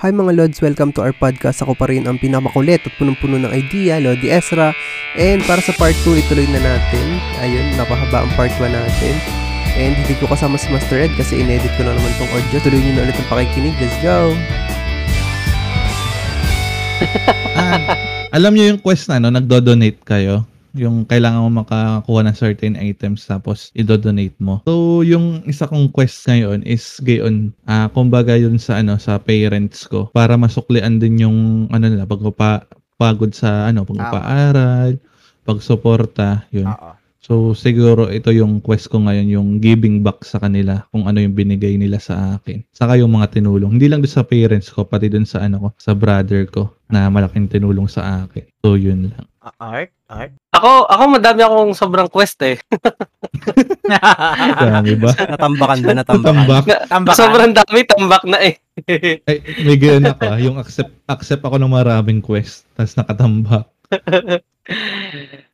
Hi mga Lods, welcome to our podcast. Ako pa rin ang pinamakulit at punong-puno ng idea, Lodi Ezra. And para sa part 2, ituloy na natin. Ayun, napahaba ang part 1 natin. And hindi ko kasama si Master Ed kasi inedit ko na naman tong audio. Tuloy nyo na ulit ang pakikinig. Let's go! ah, alam niyo yung quest na, no? Nagdo-donate kayo yung kailangan mo makakuha ng certain items tapos i-donate mo. So, yung isa kong quest ngayon is gayon, uh, kumbaga yun sa ano sa parents ko para masuklian din yung ano nila pagpapa pagod sa ano pagpapaaral, pagsuporta, yun. Uh-oh. So siguro ito yung quest ko ngayon, yung giving back sa kanila kung ano yung binigay nila sa akin. Saka yung mga tinulong. Hindi lang doon sa parents ko, pati doon sa ano ko, sa brother ko na malaking tinulong sa akin. So yun lang. Art? Art? Ako, ako madami akong sobrang quest eh. Dami ba? Natambakan ba? Natambakan? Tambak. Tambakan. Sobrang dami, tambak na eh. Ay, may ganun ako ah. Yung accept, accept ako ng maraming quest, tapos nakatambak.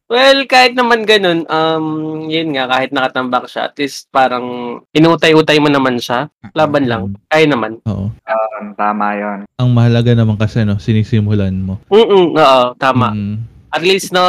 Well, kahit naman ganun, um, yun nga, kahit nakatambak siya, at least parang inutay-utay mo naman siya. Laban lang. Mm. Kaya naman. Oo. Um, tama yon Ang mahalaga naman kasi, no, sinisimulan mo. Mm oo, tama. Mm at least na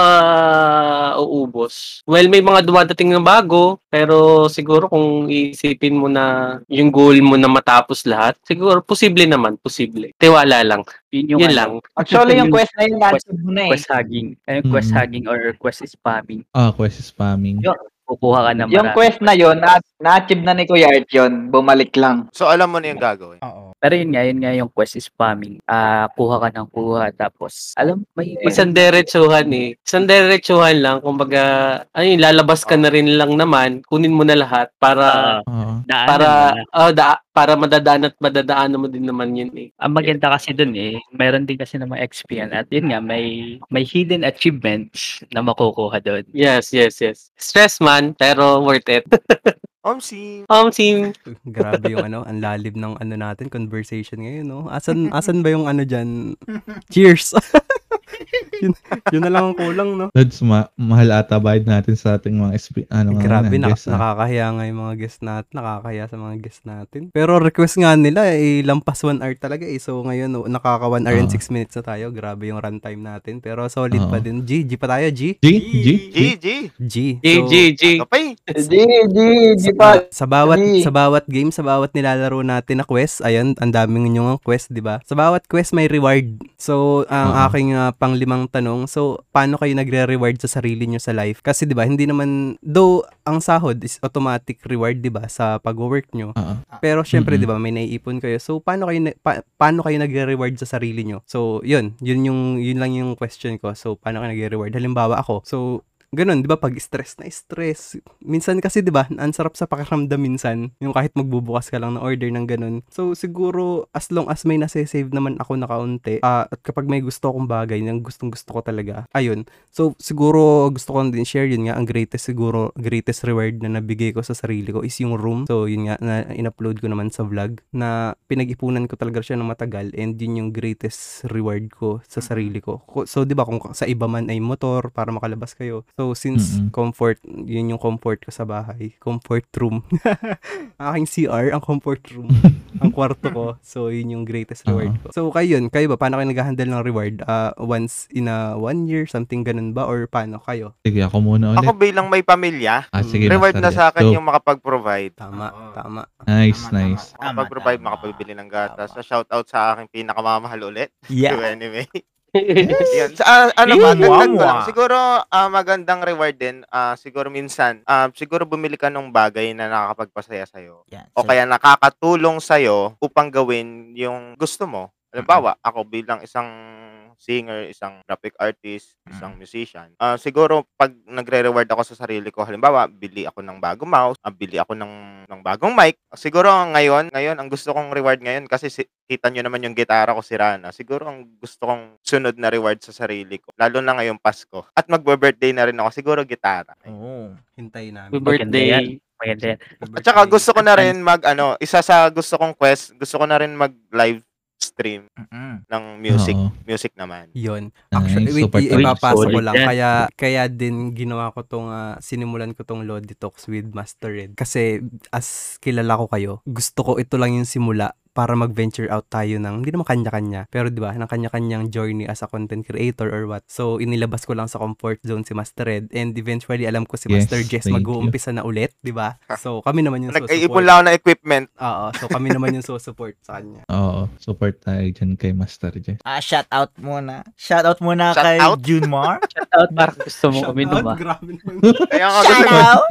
uubos. Well, may mga dumadating na bago, pero siguro kung isipin mo na yung goal mo na matapos lahat, siguro posible naman, posible. Tiwala lang. Yun, yung Yun ano. lang. Actually, yung quest na yun, quest, mo na eh. Quest hugging. Yung quest mm. hugging or quest spamming. Ah, quest spamming. Yung, kukuha ka na Yung quest na yon na, na-achieve na ni Kuya Art yun, bumalik lang. So, alam mo na yung gagawin? Oo. Pero yun nga, yun nga yung quest is spamming. Ah, uh, kuha ka ng kuha, tapos, alam, may... Isang diretsuhan eh. Isang diretsuhan lang, kumbaga, ano yun, lalabas ka na rin lang naman, kunin mo na lahat para, uh, para, oh, da, para madadaan at madadaan mo din naman yun eh. Ang maganda kasi dun eh, meron din kasi ng mga XP yan. At yun nga, may, may hidden achievements na makukuha doon. Yes, yes, yes. Stress man, pero worth it. Omsim. Omsim. Grabe yung ano, ang lalim ng ano natin, conversation ngayon, no? Asan, asan ba yung ano dyan? Cheers! yun, yun na lang ang kulang, no? Lods, ma- mahal ata bayad natin sa ating mga SP, ano, mga Grabe, na, guest, nakakahiya nga yung mga guest natin, nakakahiya sa mga guest natin. Pero request nga nila, eh, lampas 1 hour talaga eh. So ngayon, no, nakaka 1 hour uh. and 6 minutes na tayo. Grabe yung runtime natin. Pero solid uh. pa din. G, G pa tayo, G? G? G? G? G? G. G, G, G. G, G, G pa. Sa bawat, sa bawat game, sa bawat nilalaro natin na quest, ayun, ang daming inyong quest, di ba? Sa bawat quest may reward. So, ang aking uh, panglimang tanong, so paano kayo nagre-reward sa sarili nyo sa life? Kasi 'di ba, hindi naman though ang sahod is automatic reward 'di ba sa pag-work nyo. Uh-huh. Pero syempre mm-hmm. 'di ba, may naiipon kayo. So paano kayo pa, paano kayo nagre-reward sa sarili nyo? So, 'yun, 'yun yung yun lang yung question ko. So paano kayo nagre-reward? Halimbawa ako. So ganun, 'di ba, pag stress na stress. Minsan kasi 'di ba, ang sarap sa pakiramdam minsan, yung kahit magbubukas ka lang ng order ng ganun. So siguro as long as may nase-save naman ako na kaunti, uh, at kapag may gusto akong bagay nang gustong-gusto ko talaga, ayun. So siguro gusto ko din share yun nga ang greatest siguro greatest reward na nabigay ko sa sarili ko is yung room. So yun nga na in-upload ko naman sa vlog na pinag-ipunan ko talaga siya ng matagal and yun yung greatest reward ko sa sarili ko. So 'di ba kung sa iba man ay motor para makalabas kayo. So, since mm-hmm. comfort, yun yung comfort ko sa bahay. Comfort room. Aking CR, ang comfort room. ang kwarto ko. So, yun yung greatest reward uh-huh. ko. So, kayo yun. Kayo ba? Paano kayo nag-handle ng reward? Uh, once in a one year, something ganun ba? Or paano kayo? Sige, ako muna ulit. Ako bilang may pamilya, ah, sige, reward na sa akin so, yung makapag-provide. Tama, oh. tama. Nice, nice. Makapag-provide, makapagbili ng gatas. So, shout out sa aking pinakamamahal ulit. Yeah. anyway. Yan. Sa, uh, ano ba, dagdag ko lang. Siguro, uh, magandang reward din. Uh, siguro minsan, uh, siguro bumili ka ng bagay na nakakapagpasaya sa'yo. Yan. O kaya nakakatulong sa'yo upang gawin yung gusto mo. Halimbawa, ako bilang isang singer, isang graphic artist, isang mm. musician. Uh, siguro pag nagre-reward ako sa sarili ko, halimbawa, bili ako ng bagong mouse, uh, bili ako ng ng bagong mic. Siguro ngayon, ngayon ang gusto kong reward ngayon kasi si, kita nyo naman yung gitara ko si Rana. Siguro ang gusto kong sunod na reward sa sarili ko, lalo na ngayong Pasko. At magbe-birthday na rin ako, siguro gitara. Oo, oh, hintayin namin. Birthday. Maganda yan. At saka gusto ko na rin mag ano, isa sa gusto kong quest, gusto ko na rin mag live stream mm-hmm. ng music Oo. music naman. Yon. Actually, nice. wait, i- ipapasok ko lang. Kaya, kaya din ginawa ko tong, uh, sinimulan ko tong Lodi Talks with Master Red. Kasi, as kilala ko kayo, gusto ko ito lang yung simula para mag-venture out tayo ng, hindi naman kanya-kanya, pero di ba, ng kanya-kanyang journey as a content creator or what. So, inilabas ko lang sa comfort zone si Master Red and eventually alam ko si Yes, Master Jess mag-uumpisa na ulit, di ba? So, kami naman yung Nag-iipon susupport. lang ako ng equipment. Oo, so kami naman yung susupport sa kanya. Oo, support tayo dyan kay Master Jess. Ah, shout out muna. Shout out muna Shout kay out? Junmar. Shoutout, parang gusto mo Shout out, ah. grabe naman. Kaya Shout gusto out!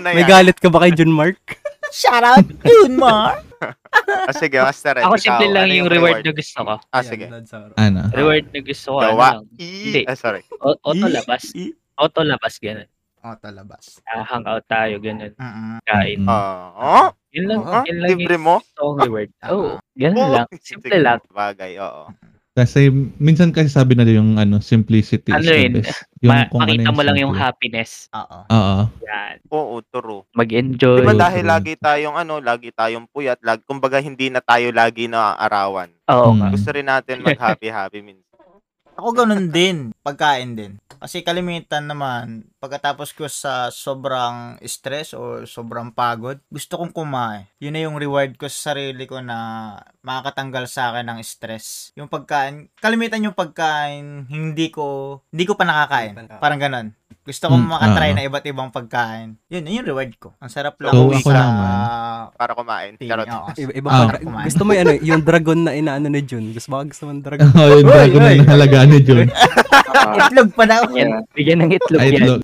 May, galit, na ka ba kay Jun Mark? Shout out Junmar. Ah, sige, Master Red. Ako simple lang ano yung reward na gusto ko. Ah, sige. Ano? Reward na gusto ko, ano Gawa. lang. Hindi. Ah, sorry. O- Auto labas. Auto labas, ganun. Oh, talabas. Ah, hangout tayo, ganun. Mm-mm. Kain. Ah, oh? Yun lang, Ah, yun lang libre yung mo? reward. Oo, ganun Oh, lang. Simple lang. Bagay, oo. Kasi minsan kasi sabi nila yung ano, simplicity Ano is the best. Yung Ma- kung ano makita mo lang yung happiness. Oo. Oo. Yan. Oo, true. Mag-enjoy. Di ba True, dahil true. lagi tayong ano, lagi tayong puyat, lag, kumbaga hindi na tayo lagi na arawan. Oo Mm. Gusto rin natin mag-happy-happy minsan. Ako ganun din. Pagkain din. Kasi kalimitan naman, pagkatapos ko sa sobrang stress o sobrang pagod, gusto kong kumain. Yun na yung reward ko sa sarili ko na makakatanggal sa akin ng stress. Yung pagkain, kalimitan yung pagkain, hindi ko, hindi ko pa nakakain. Parang ganun. Gusto kong Mm, makatry oo. na iba't ibang pagkain. Yun, yun yung reward ko. Ang sarap lang. Ako sa naman. Para kumain. Charot. oo. Iba, iba Ah. pagka- gusto mo yung ano, yung dragon na inaano ni Jun. Gusto mo gusto mo yung dragon. Oo, yung Uy, dragon na uy. nahalagaan ni Jun. Itlog pa na ako. Yan. Bigyan ng itlog Ay, yan. itlog,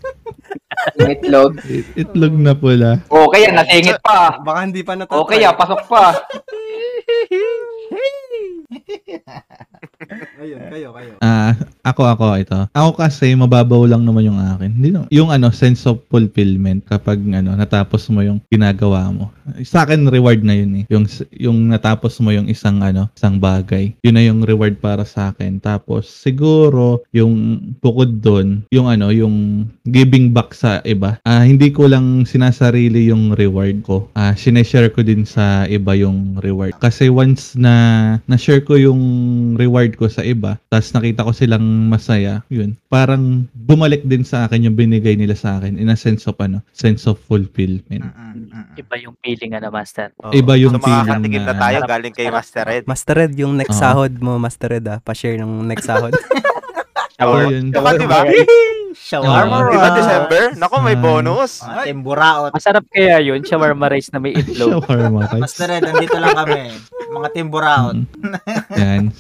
Yung itlog. it- itlog na pula. Okay yan, nasingit pa. Baka hindi pa natatry. Okay ah, pasok pa. Ayun, kayo, kayo. Ah, ako ako ito. Ako kasi mababaw lang naman yung akin. Hindi no, yung ano sense of fulfillment kapag ano natapos mo yung ginagawa mo. Sa akin reward na yun eh. Yung yung natapos mo yung isang ano, isang bagay. Yun na yung reward para sa akin. Tapos siguro yung bukod doon, yung ano, yung giving back sa iba. Ah, hindi ko lang sinasarili yung reward ko. Ah, sineshare ko din sa iba yung reward. Kasi once na na-share ko yung reward ko sa iba, tapos nakita ko silang masaya, yun, parang bumalik din sa akin yung binigay nila sa akin in a sense of ano, sense of fulfillment. Mm-mm, mm-mm. Iba yung feeling ano, Master. Oo. Iba yung So feeling na na, tayo galing kay Master Red. Master Red, yung next Oo. sahod mo, Master Red ah. Pa-share ng next sahod. Oo, yun. Diba, diba? Shawarma. Diba rice. December? Nako, may bonus. Ah, Timburaot. Masarap kaya yun, shawarma rice na may itlog. Shawarma rice. Master Red, nandito lang kami. Mga timburaot. Yan.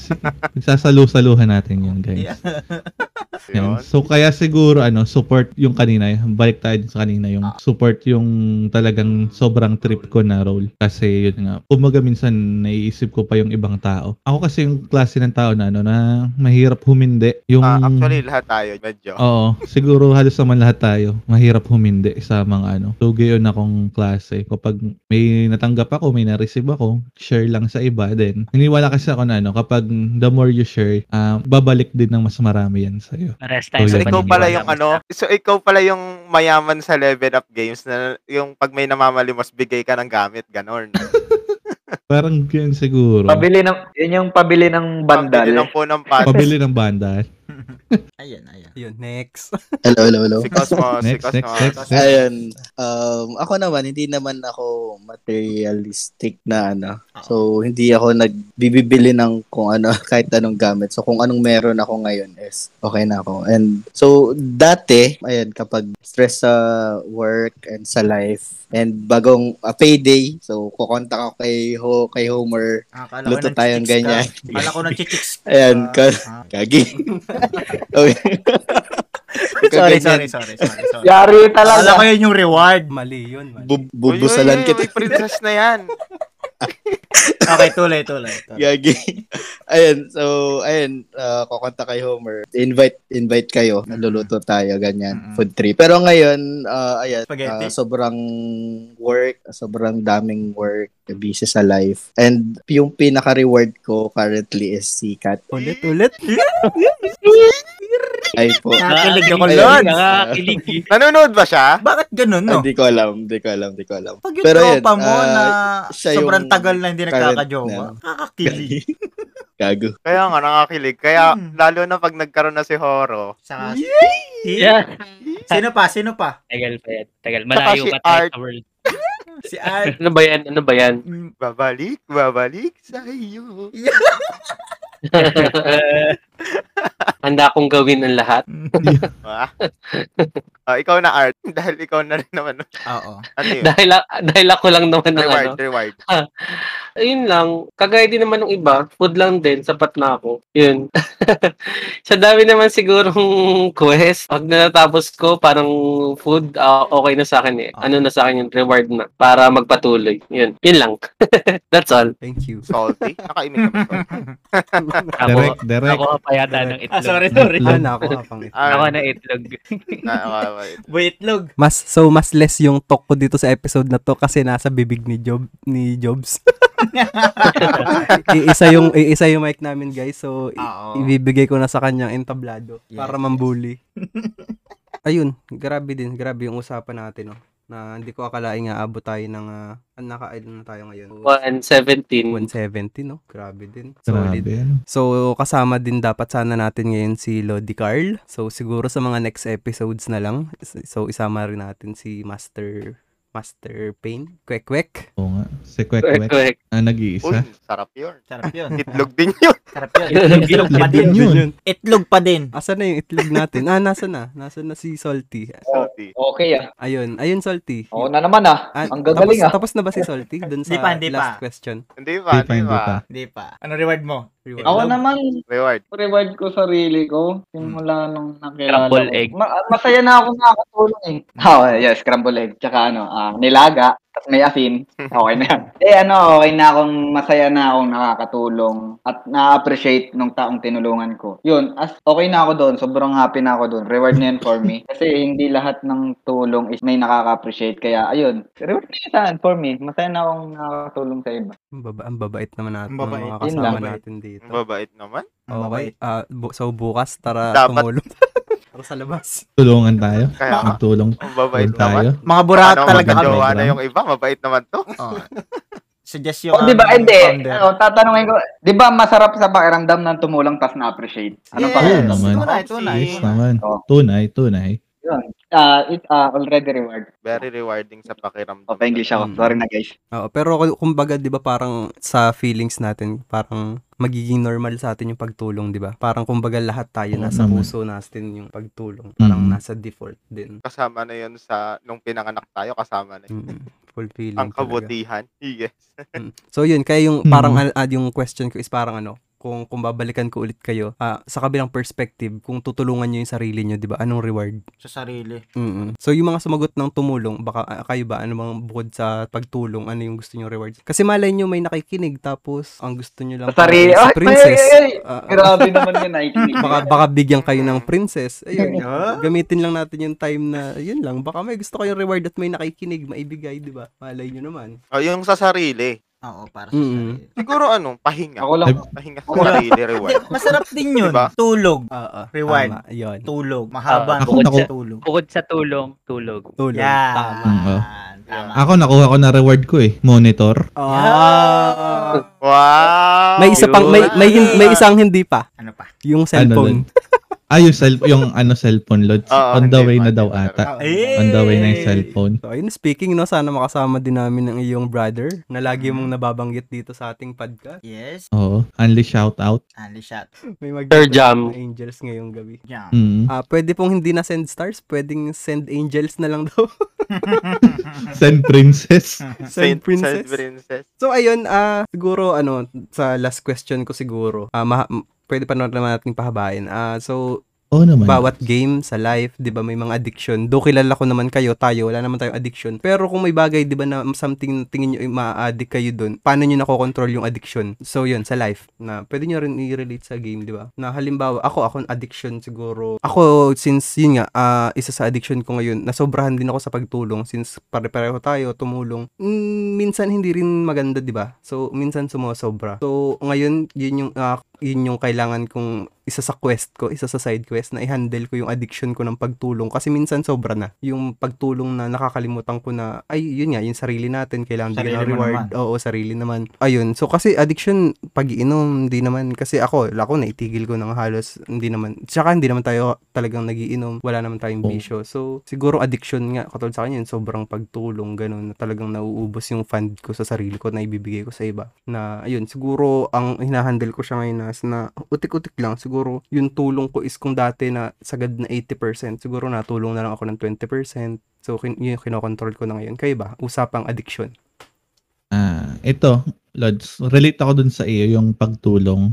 Sasalu-saluhan natin yun, guys. Yeah. Yan. Yun. So kaya siguro ano, support yung kanina, balik tayo sa kanina yung Ah. support yung talagang sobrang trip ko na role kasi yun nga. Kumaga minsan naiisip ko pa yung ibang tao. Ako kasi yung klase ng tao na ano na mahirap humindi. Yung Ah, actually, lahat tayo, medyo. Oo, siguro halos naman lahat tayo mahirap humindi sa mga ano. So gayon akong klase. Kapag may natanggap ako, may na-receive ako, share lang sa iba then. Hiniwala kasi ako na ano, kapag the more you share, ah, babalik din ng mas marami yan sa'yo. Tayo So, So, ikaw pala yung ano, so ikaw pala yung mayaman sa level up games na yung pag may namamalimos, bigay ka ng gamit, ganon. Parang yun siguro. Pabili ng, yun yung pabili ng bandal. Pabili lang po ng pads. Pabili ng banda. Ayan, ayan. Yun, next. Hello, hello, hello. Si Cosmos, si Next, Cosmos. next, next. Ayun, um, ako naman, hindi naman ako materialistic na ano. So, hindi ako nagbibili ng kung ano, kahit anong gamit. So, kung anong meron ako ngayon is okay na ako. And so, dati, ayun, kapag stress sa work and sa life, and bagong uh, payday, so kukontak ako kay, Ho, kay Homer. Akala Luto tayong ganyan. Akala ko nang chichiks. Ayan, ka, Ah. kagi. okay. sorry, sorry, sorry, sorry, sorry. Yari Akala ko talaga. yun yung reward. Mali yun. Mali. Bu- bubusalan kita. uy, princess na yan. Okay, tuloy, tuloy. tuloy. Gagi. ayun, so, ayun, uh, kukonta kay Homer. Invite, invite kayo. Naluluto tayo, ganyan. Mm-mm. Food trip. Pero ngayon, uh, ayan, Spaghetti. uh, sobrang work, sobrang daming work, busy sa life. And yung pinaka-reward ko currently is si Kat. Ulit, ulit. Ay po. Nakakilig ako. Lord. Nakakilig. Nanonood ba siya? Bakit ganun, no? Hindi ko alam, hindi ko alam, hindi ko alam. Pag yung Pero yun, tropa mo ah, na siya sobrang tagal na hindi nagkakajowa, na- kakakilig. Gago. Kaya nga, nakakilig. Kaya, Hmm. lalo na pag nagkaroon na si Horo. Saka, Yeah. Sino pa? Sino pa? Tagal pa yan. Tagal. Malayo si pa tayo Art. sa world. Si Art. Ano ba yan? Ano ba yan? Babalik, babalik sa iyo. Handa akong gawin ang lahat. Ah. Ah, ikaw na art dahil ikaw na rin naman. Oo. Ano yun? dahil, dahil ako lang naman ng Reward, ano. reward. Ayun lang. Kagaya din naman ng iba. Food lang din. Sapat na ako. Yun. Sa dami naman sigurong quest. Pag natapos ko, parang food, ah, okay na sa akin eh. Ano na sa akin yung reward na. Para magpatuloy. Yun. Yun lang. That's all. Thank you. Salty. Nakaimik ka? Ako, Direct, direct. ako pa yata ng itlog. Ah, sorry, sorry. Ah, nakuha pang ito. Ah, Ako na itlog. na, okay, okay. Waitlog. Mas so mas less yung talk ko dito sa episode na to kasi nasa bibig ni Job ni Jobs. iisa yung iisa yung mic namin guys. So i- Oo. ibibigay ko na sa kanyang entablado Yes, para mambuli. Ayun, grabe din, grabe yung usapan natin no. Na hindi ko akalain nga abot tayo ng uh, naka-ilan na tayo ngayon. 117. 170 no. Grabe din. Solid. Grabe. ano. So, kasama din dapat sana natin ngayon si Lodi Carl. So, siguro sa mga next episodes na lang. So, isama rin natin si Master Master Pain. Kwek kwek. Oo nga. Si Kwek Correct, Kwek. correct. Ah, Uy, nag-iisa. sarap yun. Sarap yun. Itlog din yun. Sarap yun. Itlog pa din. Yun. Itlog pa din. Asan na yung itlog natin? ah, nasa na? Nasa na si Salty. Salty. Okay ah. Ayun, ayun Salty. Oo na naman ah. Ah, Ang gagaling tapos, ah. tapos na ba si Salty? Dun sa last pa. question. Hindi Di pa, pa, hindi pa. Hindi pa. Ano reward mo? Reward. Ako naman, Reward. reward ko sarili ko simula nung nakilala Scramble egg. Ma- masaya na ako nakakatulong eh. Oh, yes, scramble egg. Tsaka ano, ah, nilaga, tapos may asin. Okay na yan. eh ano, okay na akong masaya na akong nakakatulong at na-appreciate nung taong tinulungan ko. Yun, as okay na ako doon. Sobrang happy na ako doon. Reward na yan for me. Kasi hindi lahat ng tulong is may nakaka-appreciate. Kaya ayun, reward na yan for me. Masaya na akong nakakatulong sa iba. Ang, baba, ang babait naman natin. Ang babait. Mga Yun kasama lang. natin dito. Ang babait naman. Ang Okay. ah, bu- so, bukas, tara Dapat- tumulong. tara sa labas. Tulungan tayo. Kaya Magtulong ang babait tayo. naman. Mga burat Ano, talaga kami. kami. na yung iba. Mabait naman to. Oh. Suggest yung Oh, di ba? aming Hindi. founder. Ano, tatanungin ko, di ba masarap sa pakiramdam ng tumulong tas na-appreciate? Ano pa? Oo naman. Tunay, tunay. Yes naman. Oh. Tunay, tunay. Yun. Ah, it ah, already reward. Very rewarding sa pakiramdam. Oh, English ako. Mm. Sorry na guys. Oo, pero kung- kumbaga 'di ba parang sa feelings natin, parang magiging normal sa atin yung pagtulong, 'di ba? Parang kumbaga lahat tayo nasa naman. puso natin yung pagtulong. Parang Mm. nasa default din. Kasama na yun sa, nung pinanganak tayo, kasama na yun. Mm. Fulfilling. Ang talaga. kabutihan. Yes. Mm. So yun, kaya yung Mm. parang ah, ah, yung question ko is parang ano, kung kung babalikan ko ulit kayo, ah, sa kabilang perspective, kung tutulungan niyo yung sarili niyo, 'di ba? Anong reward? Sa sarili. mm So yung mga sumagot ng tumulong, baka ah, kayo ba ano bang bukod sa pagtulong, ano yung gusto niyo reward? Kasi malay niyo may nakikinig tapos ang gusto niyo lang Sa sarili. si Ay, princess. ay, ay, ay. Ah, ah, Grabe naman yun. Nakikinig. baka baka bigyan kayo ng princess. Ayun. Ah. Gamitin lang natin yung time na yun lang. Baka may gusto kayong reward at may nakikinig, maibigay, 'di ba? Malay niyo naman. Oh, yung sa sarili. Oo, para sa Mm-mm. sarili. Siguro ano, pahinga. Ako lang. Pahinga sa sarili, reward. Masarap din yun. Diba? Tulog. Oo. Reward. Tama, yun. Tulog. Mahaba. Ako, ang ako. tulog. Bukod sa tulong, tulog. Tulong. Yan. Tama. Oo. Tama. Ako nakuha ko na reward ko eh. Monitor. Ah. Wow! May isa pang may may, may isang hindi pa. Ano pa? Yung cellphone. Ah, yung, cell, yung ano, cellphone loads. Oo, On the hindi way na hindi daw ata. Eh! On the way na yung cellphone. So, ayun, speaking, no, sana makasama din namin ng iyong brother na lagi mong nababanggit dito sa ating podcast. Yes. Oo. Only shout out. Only shot. May mag Sir Jam. angels ngayong gabi. Jam. Mm. Ah, pwede pong hindi na send stars, pwedeng send angels na lang daw. Send princess. send princess. Saint princess. So ayun, ah siguro ano sa last question ko siguro, ah ma- pwede pa naman natin pahabain. Ah so Oo naman. bawat game sa life, 'di ba, may mga addiction. Do kilala ko naman kayo, tayo, wala naman tayong addiction. Pero kung may bagay 'di ba na something tingin niyo ma-addict kayo doon, paano niyo nakokontrol yung addiction? So 'yun, sa life na pwede niyo rin i-relate sa game, 'di ba? Na halimbawa, ako ako addiction siguro. Ako since yun nga, ah, isa sa addiction ko ngayon, nasobrahan din ako sa pagtulong since pare-pareho tayo tumulong. Mm, minsan hindi rin maganda, 'di ba? So minsan sumosobra. So ngayon, yun yung ah, yun yung kailangan kong isa sa quest ko, isa sa side quest na i-handle ko yung addiction ko ng pagtulong kasi minsan sobra na. Yung pagtulong na nakakalimutan ko na ay yun nga, yung sarili natin kailangan Sarili bigyan ng reward. naman. Oo, sarili naman. Ayun. So kasi addiction pag-iinom hindi naman kasi ako, ako naitigil ko ng halos hindi naman. Tsaka hindi naman tayo talagang nagiinom. Wala naman tayong Oo. bisyo. So siguro addiction nga katulad sa kanya yun, sobrang pagtulong ganun na talagang nauubos yung fund ko sa sarili ko na ibibigay ko sa iba. Na ayun, siguro ang hinahandle ko siya ngayon as na utik-utik lang. Siguro yung tulong ko is kung dati na sagad na 80%, siguro natulong na lang ako ng 20%. So kin- yun yung kinokontrol ko na ngayon. Kayo ba? Usapang addiction. Ah, ito, Lods, relate ako dun sa iyo yung pagtulong.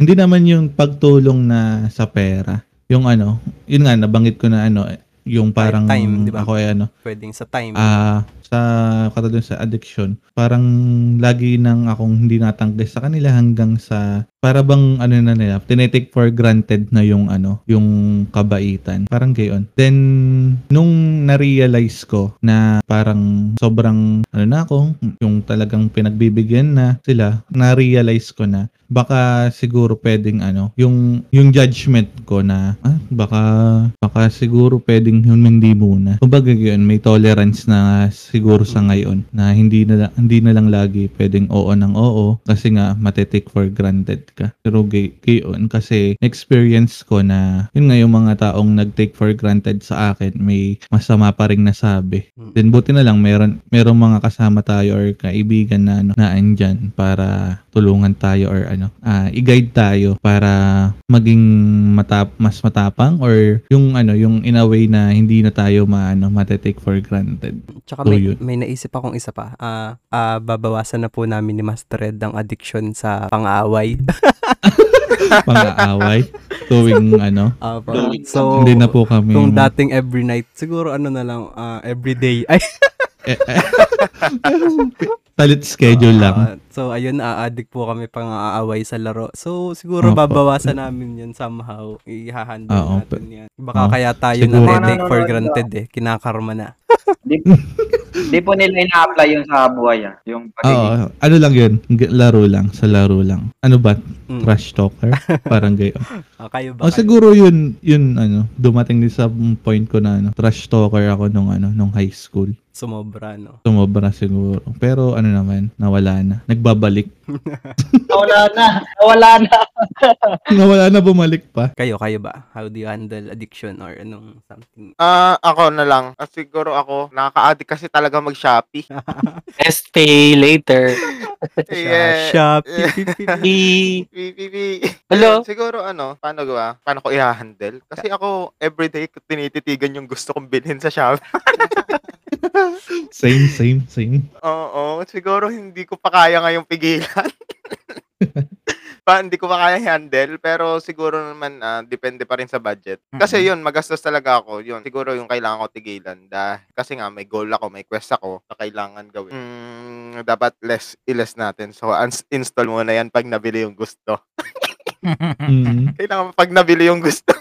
Hindi naman yung pagtulong na sa pera. Yung ano, yun nga nabanggit ko na ano, yung parang Time, di ba? ako ay ano, Pwedeng sa time. ah sa katulad sa addiction, parang lagi nang akong hindi natanggi sa kanila hanggang sa para bang ano na nila, tinetake for granted na yung ano, yung kabaitan. Parang gayon. Then nung na-realize ko na parang sobrang ano na ako, yung talagang pinagbibigyan na sila, na-realize ko na baka siguro pwedeng ano, yung yung judgment ko na ah, baka baka siguro pwedeng yun hindi muna. Kumbaga yun, may tolerance na siguro sa ngayon na hindi na hindi na lang lagi pwedeng oo ng oo kasi nga matitake for granted ka. Pero gay, gayon kasi experience ko na yun nga yung mga taong nag-take for granted sa akin may masama pa ring nasabi. Mm. Then buti na lang meron merong mga kasama tayo or kaibigan na ano na andyan para tulungan tayo or ano ah, i-guide tayo para maging matap mas matapang or yung ano yung in a way na hindi na tayo maano matitake for granted. Tsaka So, may, yun. may naisip akong isa pa. Ah, ah, babawasan na po namin ni Master Red ang addiction sa pang-aaway. Pang-aaway tuwing ano Apo. so, hindi na po kami kung dating every night, siguro ano na lang, ah, every day. Ay, eh, eh, talit schedule lang. Ah, so, ayun, a-addict po kami pang aaway sa laro. So, siguro Opo. babawasan namin yan somehow. Ihahandle Oo, natin yan. Baka Oo. kaya tayo Siguro. na take for Nanonood granted eh. Kinakarma na. Di, di po nila ina-apply yun sa buhay ah. Yung Oo, ano lang yun, laro lang, sa laro lang. Ano ba? Mm. Trash talker? Parang gayon. Ah, kayo ba? O siguro yun, yun ano, dumating din sa point ko na ano, trash talker ako nung ano, nung high school. Sumobra, no? Sumobra siguro. Pero ano naman, nawala na. Nagbabalik. Nawala na. Nawala na. nawala na bumalik pa. Kayo, kayo ba? How do you handle addiction or anong something? Ah, ako na lang. Ah, siguro ako, nakaka-addict kasi talaga mag-Shopee. Best pay later. Yeah. PPP. Hello? Siguro ano, paano gawa? Paano ko i-handle? Kasi ako, everyday tinititigan yung gusto kong bilhin sa Shopee. Same, same, same. Oo, siguro hindi ko pa kaya ngayong pigilan. pa, hindi ko pa kaya handle, pero siguro naman ah, depende pa rin sa budget. Kasi yun, magastos talaga ako. Yun, siguro yung kailangan ko tigilan. Dahil, kasi nga, may goal ako, may quest ako na kailangan gawin. Mm, dapat less, i-less natin. So, uninstall muna yan pag nabili yung gusto. Mm. Kailangan pag nabili yung gusto.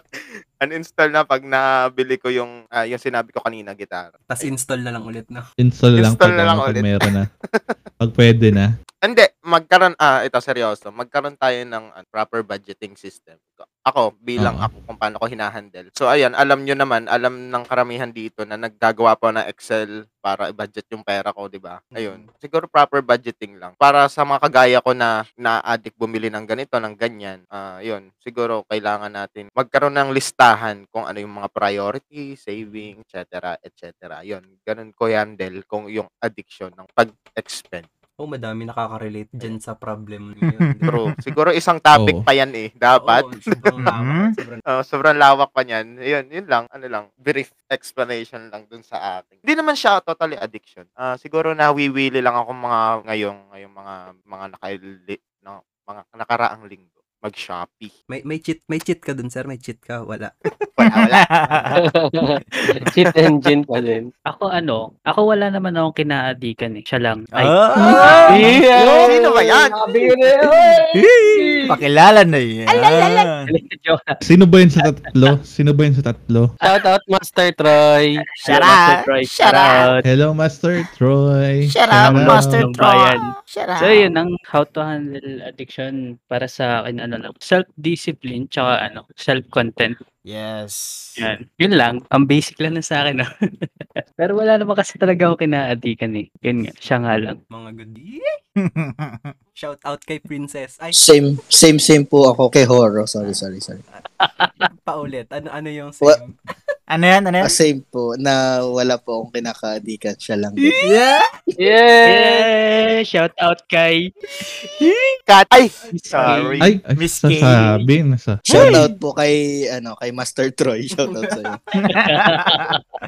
uninstall na pag nabili ko yung, ah, yung sinabi ko kanina, gitara. Tapos install na lang ulit, no? Install lang Install pag, na lang ano, pag ulit. meron na. Pag pwede na. Hindi, magkaroon, ah, ito seryoso, magkaroon tayo ng ah, proper budgeting system. Ako, bilang ako kung paano ko hinahandle. So, ayan, alam nyo naman, alam ng karamihan dito na naggagawa po ng Excel para i-budget yung pera ko, di ba? Ayun. Siguro proper budgeting lang. Para sa mga kagaya ko na na-addict bumili ng ganito, ng ganyan, ah, yun, siguro kailangan natin magkaroon ng listahan kung ano yung mga priority, saving, etc., etc. Yun, ganun ko handle kung yung addiction ng pag-expend. Oh, madami nakaka-relate dyan sa problem niyo. True. Siguro isang topic Oo. pa yan eh. Dapat. Oo, sobrang lawak. Sobrang Oh, sobrang lawak pa niyan. Yun, yun lang. Ano lang. Brief explanation lang dun sa akin. Hindi naman siya totally addiction. Ah, siguro nawiwili lang ako mga ngayong, ngayong mga, mga nakaili, no, mga nakaraang linggo. Mag-Shopee. May may cheat, may cheat ka dun, sir. May cheat ka, wala. Wala, wala. Cheat engine pa din. ako ano, ako wala naman akong kinaadikan eh. Siya lang. Ay, Ah! Sino ba yan? Sabi yun eh. oy! Pakilala na yan. Joke. Sino ba yun sa tatlo? Sino ba yun sa tatlo? Shout out Master Troy. Shout Hello, Master out. Troy. Shout out. Hello, Master Troy. Shout out, Master Ng Troy. Shout out. So yun ang how to handle addiction para sa akin ano lang self-discipline tsaka ano self-content. Yes. Yan. Yun lang. Ang basic lang na sa akin. No? Pero wala naman kasi talaga ako kinaadikan eh. Yun nga. Siya nga lang. Mga good. Shout out kay Princess. Ay, Same, same, same po ako kay Horo. Sorry, sorry, sorry. paulit. Ano ano yung same? Ano yan? Ano yan? Ah, same po, na wala po akong kinakaadikan. Siya lang din. Yeah. Yeah! Yay! Shout out kay Cut. Ay! Sorry. Kay. Ay, ay Miss K. sasabi. Nasa. Shout out po kay, ano, kay Master Troy. Shout out sa'yo.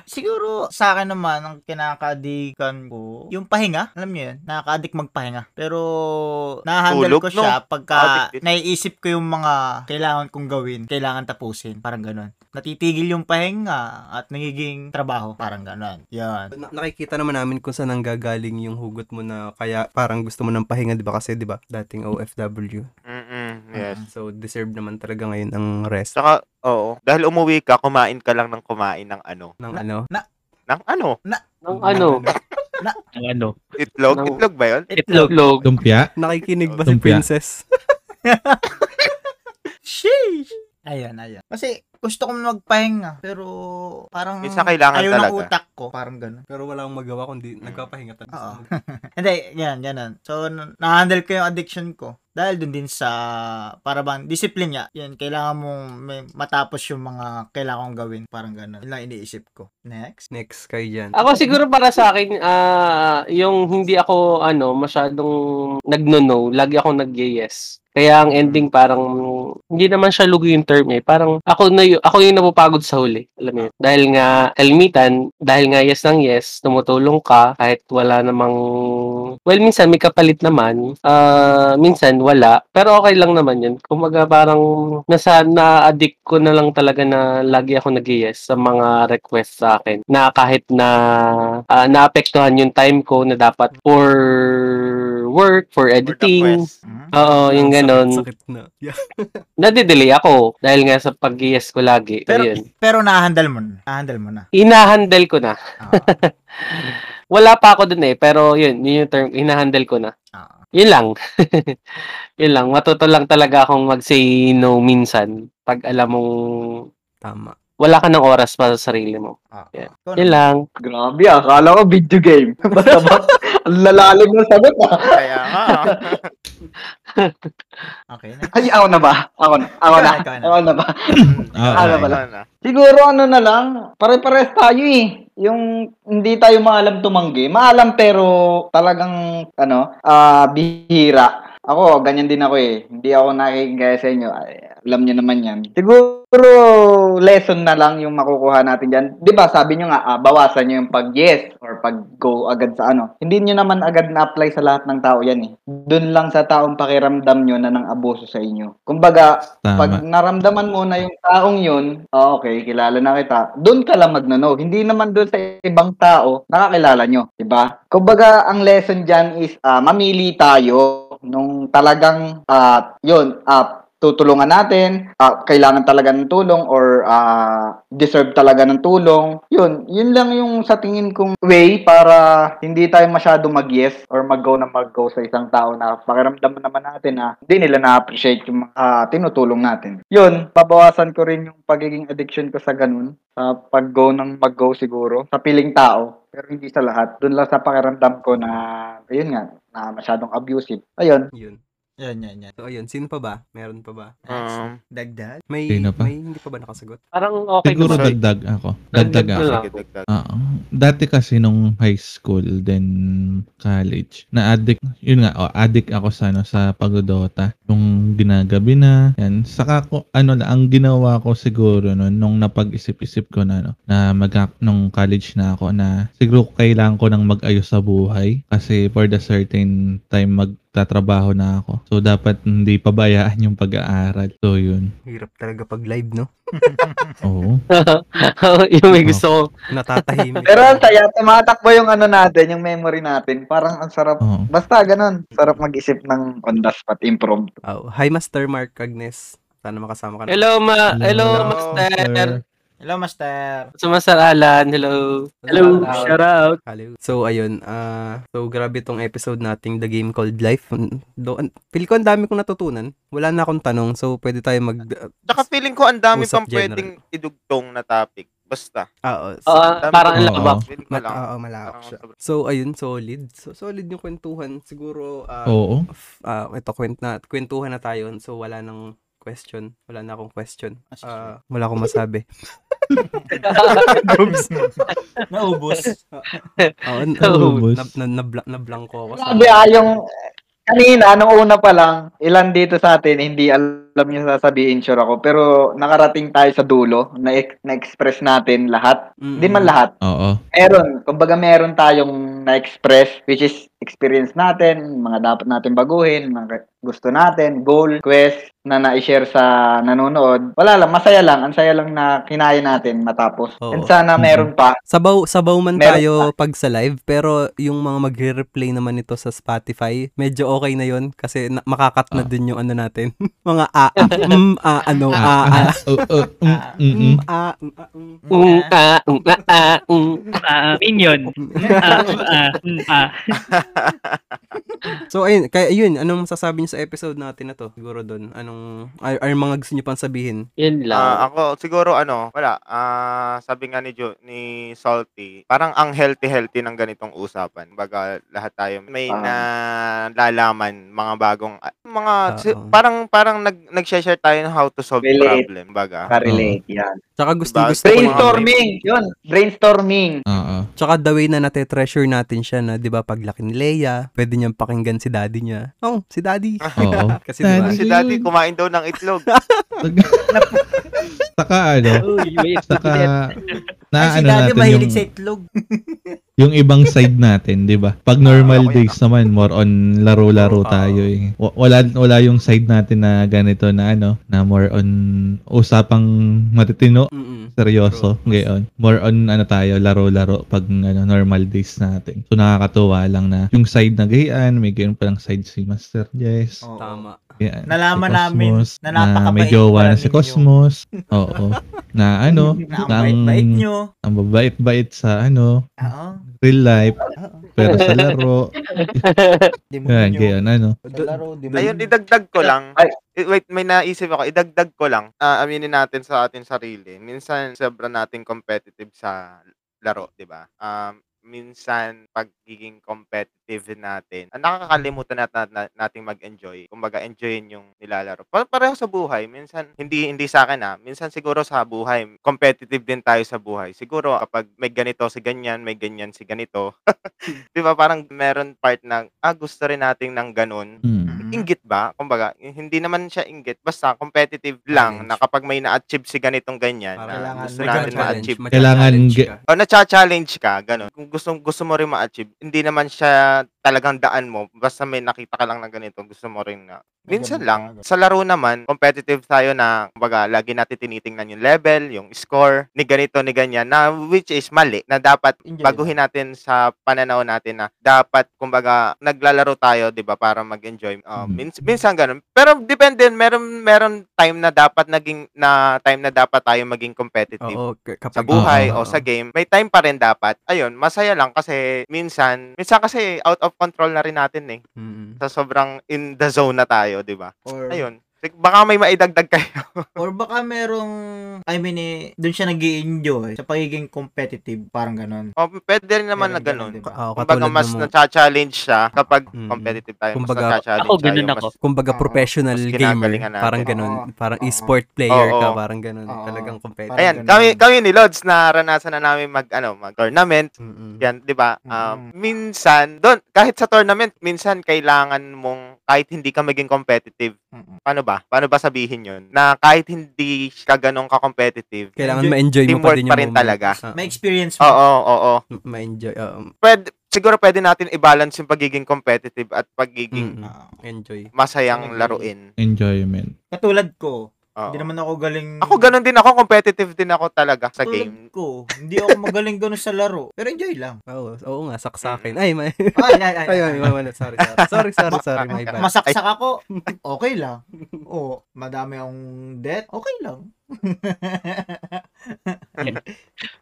Siguro sa akin naman ang kinakadikan ko, yung pahinga, alam niyo yun, nakaka-addict magpahinga. Pero nahandle Tulog, ko siya no? pagka Addict naiisip ko yung mga kailangan kong gawin, kailangan tapusin, parang ganun. Natitigil yung pahinga at nagiging trabaho, parang ganun. Yan. Na- nakikita naman namin kung saan nanggagaling yung hugot mo na kaya parang gusto mo ng pahinga, di ba? Kasi, di ba, dating OFW. Mm-mm, yes. So, deserve naman talaga ngayon ang rest Saka, oo. Dahil umuwi ka, kumain ka lang ng kumain ng ano. ng ano. Ng ano? Ng ano? Ang ano. Itlog? Ng- Itlog ba yun? Itlog. Itlog. Lumpia? Nakikinig ba si Lumpia. Princess? Sheesh! Ayan, ayan. Kasi gusto kong magpahinga, pero parang Minsan kailangan ayaw ng talaga. utak ko, parang ganun. Pero wala akong magawa kundi nagpapahinga talaga. Oo. Hindi, yan, ganun. So, na- na-handle ko yung addiction ko. Dahil dun din sa, para bang, discipline niya. Yan, kailangan mong may, matapos yung mga kailangan kong gawin. Parang ganun. Yun lang iniisip ko. Next. Next kayo dyan. Ako siguro para sa akin, ah yung hindi ako ano masyadong nagno-no, lagi ako nag-yes. Kaya ang ending parang hindi naman siya lugi yung term eh. Parang ako na y- ako yung napapagod sa huli. Alam mo yun? Dahil nga elmitan, dahil nga yes ng yes, tumutulong ka kahit wala namang well minsan may kapalit naman. Ah minsan wala, pero okay lang naman 'yun. Kumbaga parang nasa na-addict ko na lang talaga na lagi ako nag-yes sa mga request sa akin na kahit na ah, naapektuhan yung time ko na dapat for work, for editing. quest. Hmm? Oo, yung Sakit- ganon. Sakit na. Yeah. Nadidelay ako dahil nga sa pag-yes ko lagi. Pero, Ayun. pero na-handle mo na. Na-handle mo na. Inahandle ko na. Oo. Wala pa ako dun eh, pero yun, yun yung term, inahandle ko na. Oo. Yun lang. yun lang. Matuto lang talaga akong mag-say no minsan pag alam mong Tama. Wala ka ng oras para sa sarili mo. Oo. Yeah. Ikaw Yun naman. lang. Grabe, akala ko video game. Basta ba? Ang lalalim ng sagot ah. Kaya nga. Okay na. Ay, ako na ba? Ako na. Ako na. Ikaw na. Ako na ba? Ah, Ano okay. pala? Ano na? Siguro ano na lang, pare-pares tayo eh. Yung hindi tayo maalam tumanggi. Maalam pero talagang ano, ah bihira. Ako, ganyan din ako eh. Hindi ako nakikigaya sa inyo. Ay, alam niyo naman yan. Siguro, lesson na lang yung makukuha natin dyan. Di ba, sabi nyo nga, ah, bawasan nyo yung pag-yes or pag-go agad sa ano. Hindi nyo naman agad na-apply sa lahat ng tao yan eh. Doon lang sa taong pakiramdam nyo na nang abuso sa inyo. Kumbaga, pag Tama. naramdaman mo na yung taong yun, ah, okay, kilala na kita, doon ka lang mag-no. Hindi naman doon sa ibang tao, nakakilala nyo, di ba? Kumbaga, ang lesson dyan is ah, mamili tayo nung talagang, ah, yun, ah, tutulungan natin, ah, kailangan talaga ng tulong or ah, deserve talaga ng tulong. Yun, yun lang yung sa tingin kong way para hindi tayo masyado mag-yes or mag-go na mag-go sa isang tao na pakiramdam naman natin na hindi nila na-appreciate yung ah, tinutulong natin. Yun, pabawasan ko rin yung pagiging addiction ko sa ganun. Sa pag-go ng mag-go siguro. Sa piling tao. Pero hindi sa lahat. Doon lang sa pakiramdam ko na, ayun nga, na masyadong abusive. Ayun. Yun. Yan, yan, yan. So, ayun. Sino pa ba? Meron pa ba? Um, Dagdag. May, Sino pa? may hindi pa ba nakasagot? Parang okay Siguro naman. dagdag ako. Dagdag Dagdag ako. sige, dagdag. Oo. Dati kasi nung high school then college, na-addict, yun nga, oh, addict ako sa, ano, sa pagdodota. Yung ginagabi na, yan. Saka ko, ano na, ang ginawa ko siguro no, nung napag-isip-isip ko na, no, na mag nung college na ako na siguro kailangan ko nang mag-ayos sa buhay kasi for the certain time mag magtatrabaho na ako. So, dapat hindi pabayaan yung pag-aaral. So, yun. Hirap talaga pag live, no? Oo. yung may gusto ko. Natatahimik. Pero ang saya, tumatakbo yung ano natin, yung memory natin. Parang ang sarap. Oo. Basta ganun. Sarap mag-isip ng on the spot improv. Oh, hi, Master Mark Agnes. Sana makasama ka na. Hello, ma. Hello, Hello, master. Hello, Master. Sumasar Alan. Hello. Hello, Shout out. shout out. Hello. So, ayun. ah so, grabe tong episode nating The Game Called Life. Do, an- feel ko ang dami kong natutunan. Wala na akong tanong. So, pwede tayo mag... Tsaka feeling ko ang dami pang general. pwedeng idugtong na topic. Basta. Parang Oo. laba. Feeling ko ma- lang. oo, malawak Parang siya. So, ayun, solid. So, solid yung kwentuhan. Siguro, ah, Oo. ah, ito, kwent na, kwentuhan na tayo. So, wala nang question. Wala na akong question. Ah, wala akong masabi. Naubos. Oo, n- Naubos. na, na, na, ako. sa- Sabi ah, yung kanina, nung una pa lang, ilan dito sa atin, hindi alam yung sasabihin, sure ako. Pero nakarating tayo sa dulo, na- na-express natin lahat. Mm-mm. Hindi man lahat. Oo. Meron. Kumbaga meron tayong na-express, which is experience natin, mga dapat natin baguhin, mga gusto natin, goal, quest, na na-share sa nanonood. Wala lang, masaya lang. Ang saya lang na kinaya natin matapos. Oo. And sana meron pa. Sabaw, sabaw man Meron tayo pag sa live, pero yung mga magre-replay naman ito sa Spotify, medyo okay na yon kasi na, makakat na Ah. din yung ano natin. mga a, a, mm, a, ano, a, a, Oh, oh, mm, mm, mm. mm, a, mm, a, mm. Ah, mm, ah, ah. Ah, minion. Ah, ah, ah. So, ayun, kaya yun, anong masasabi niyo sa episode natin na to? Siguro doon, anong, ay, ay mga gusto niyo pang sabihin? Yun lang. Ah, ako siguro ano, wala. Ah, sabi nga ni Jo, ni Salty, parang ang healthy-healthy ng ganitong usapan. Baga lahat tayo may Ah. nalalaman mga bagong ah, mga parang parang nag nag-share tayo ng how to solve Relate. problem, baga. Ka-relate. Yan. Tsaka gusto, Diba? gusto ko Brainstorming. Yun. Brainstorming. Oo. tsaka the way na nate-treasure natin siya na, di ba, paglaki ni Leia, pwede niyang pakinggan si daddy niya. Oh, si daddy. Oo. Kasi Daddy. Si Daddy kumain daw ng itlog. Saka ano, Uy, saka na Ay, si ano Daddy natin yung, mahilig sa itlog. yung ibang side natin, 'di ba? Pag normal Ah, okay days naman more on laro-laro Oo. tayo eh. Wa- Wala wala yung side natin na ganito na ano, na more on usapang matitino, Mm-mm. seryoso, gayon. More on ano tayo, laro-laro pag ano normal days natin. So nakakatuwa lang na yung side na gayan, may gayon palang side si Master Jess. Oo. Tama. Yan, Nalaman si namin Cosmos, na na napakabait may jowa pala na si. Cosmos. Oo. Na ano, Na ang na ang, bait-bait nyo. ang babait-bait sa ano, Oo. Real life, pero sa laro, yan, nyo. gayon, ano. Sa laro, di mo Ayun, idagdag ko lang. Ay. Wait, may naisip ako. Idagdag ko lang. Ah, aminin natin sa ating sarili. Minsan, sobra nating competitive sa laro, di ba? Um, minsan, pagiging competitive natin, ah, nakakalimutan natin na, nating mag-enjoy. Kumbaga, enjoyin yung nilalaro. Pa- pareho sa buhay. Minsan, hindi hindi sa akin ah. Minsan siguro sa buhay, competitive din tayo sa buhay. Siguro, kapag may ganito si ganyan, may ganyan si ganito. di ba? Parang meron part na, ah, gusto rin nating ng ganun Hmm. Inggit ba? Kumbaga, hindi naman siya inggit. Basta competitive lang Challenge. na kapag may na-achieve si ganitong ganyan Parang na Kailangan gusto may natin ma-achieve. Kailangan ge- O na-challenge ka, ganun. Kung gusto, gusto mo rin ma-achieve, hindi naman siya talagang daan mo. Basta may nakita ka lang na ganito, gusto mo rin na. Minsan lang. Sa laro naman, competitive tayo na, kumbaga, lagi natin tinitingnan yung level, yung score, ni ganito, ni ganyan, na which is mali, na dapat baguhin natin sa pananaw natin na dapat, kumbaga, naglalaro tayo, di ba, para mag-enjoy. Uh, mins- minsan ganun. Pero depende, meron, meron time na dapat naging, na time na dapat tayo maging competitive Oo, kapag, sa buhay Oo, o sa game, may time pa rin dapat. Ayun, masaya lang kasi minsan, minsan kasi out of control na rin natin eh. Mm. Sa sobrang in the zone na tayo, di ba? Or, Ayun. Sig- Baka may maidagdag kayo. or baka merong, I mean eh, doon siya nag enjoy sa pagiging competitive, parang ganun. o, pwede rin naman na Meron ganun, ganun. di ba? Oo, Kumbaga mas mga- na-challenge siya kapag Mm. competitive tayo. Kumbaga, mas na-challenge Ako, tayo. ganun mas- ako. kumbaga Oo. professional Mas gamer, parang ganun, Oo. parang Oo. e-sport player ka, Oo. parang ganun, Oo. talagang competitive. Ayan, ganun. kami, kami ni Lods, naranasan na namin mag, ano, mag-tournament. Mm-mm. Yan, 'di ba? Um, Mm. minsan, doon kahit sa tournament, minsan kailangan mong kahit hindi ka maging competitive. Mm-mm. Paano ba? Paano ba sabihin 'yun? Na kahit hindi ka ganun ka-competitive, Kailangan Enjoy- ma-enjoy mo pa din pa yung rin moment. talaga. Ah, May experience Oo, mo. oo, oo. ma-enjoy. oo. Pwede, siguro pwede natin i-balance yung pagiging competitive at pagiging Mm-mm. Ah. Enjoy. masayang laruin. Enjoyment. Katulad ko, Oo. hindi naman ako galing... Ako ganun din ako, competitive din ako talaga sa Katulad game. ko, hindi ako magaling ganun sa laro. Pero enjoy lang. Oo, oo nga, saksakin. Ay, may... Ay, ay, ay. Ay, ay, ay, sorry, sorry. Sorry, sorry, sorry, my bad. Masaksak ako, okay lang. O, madami akong death, okay lang.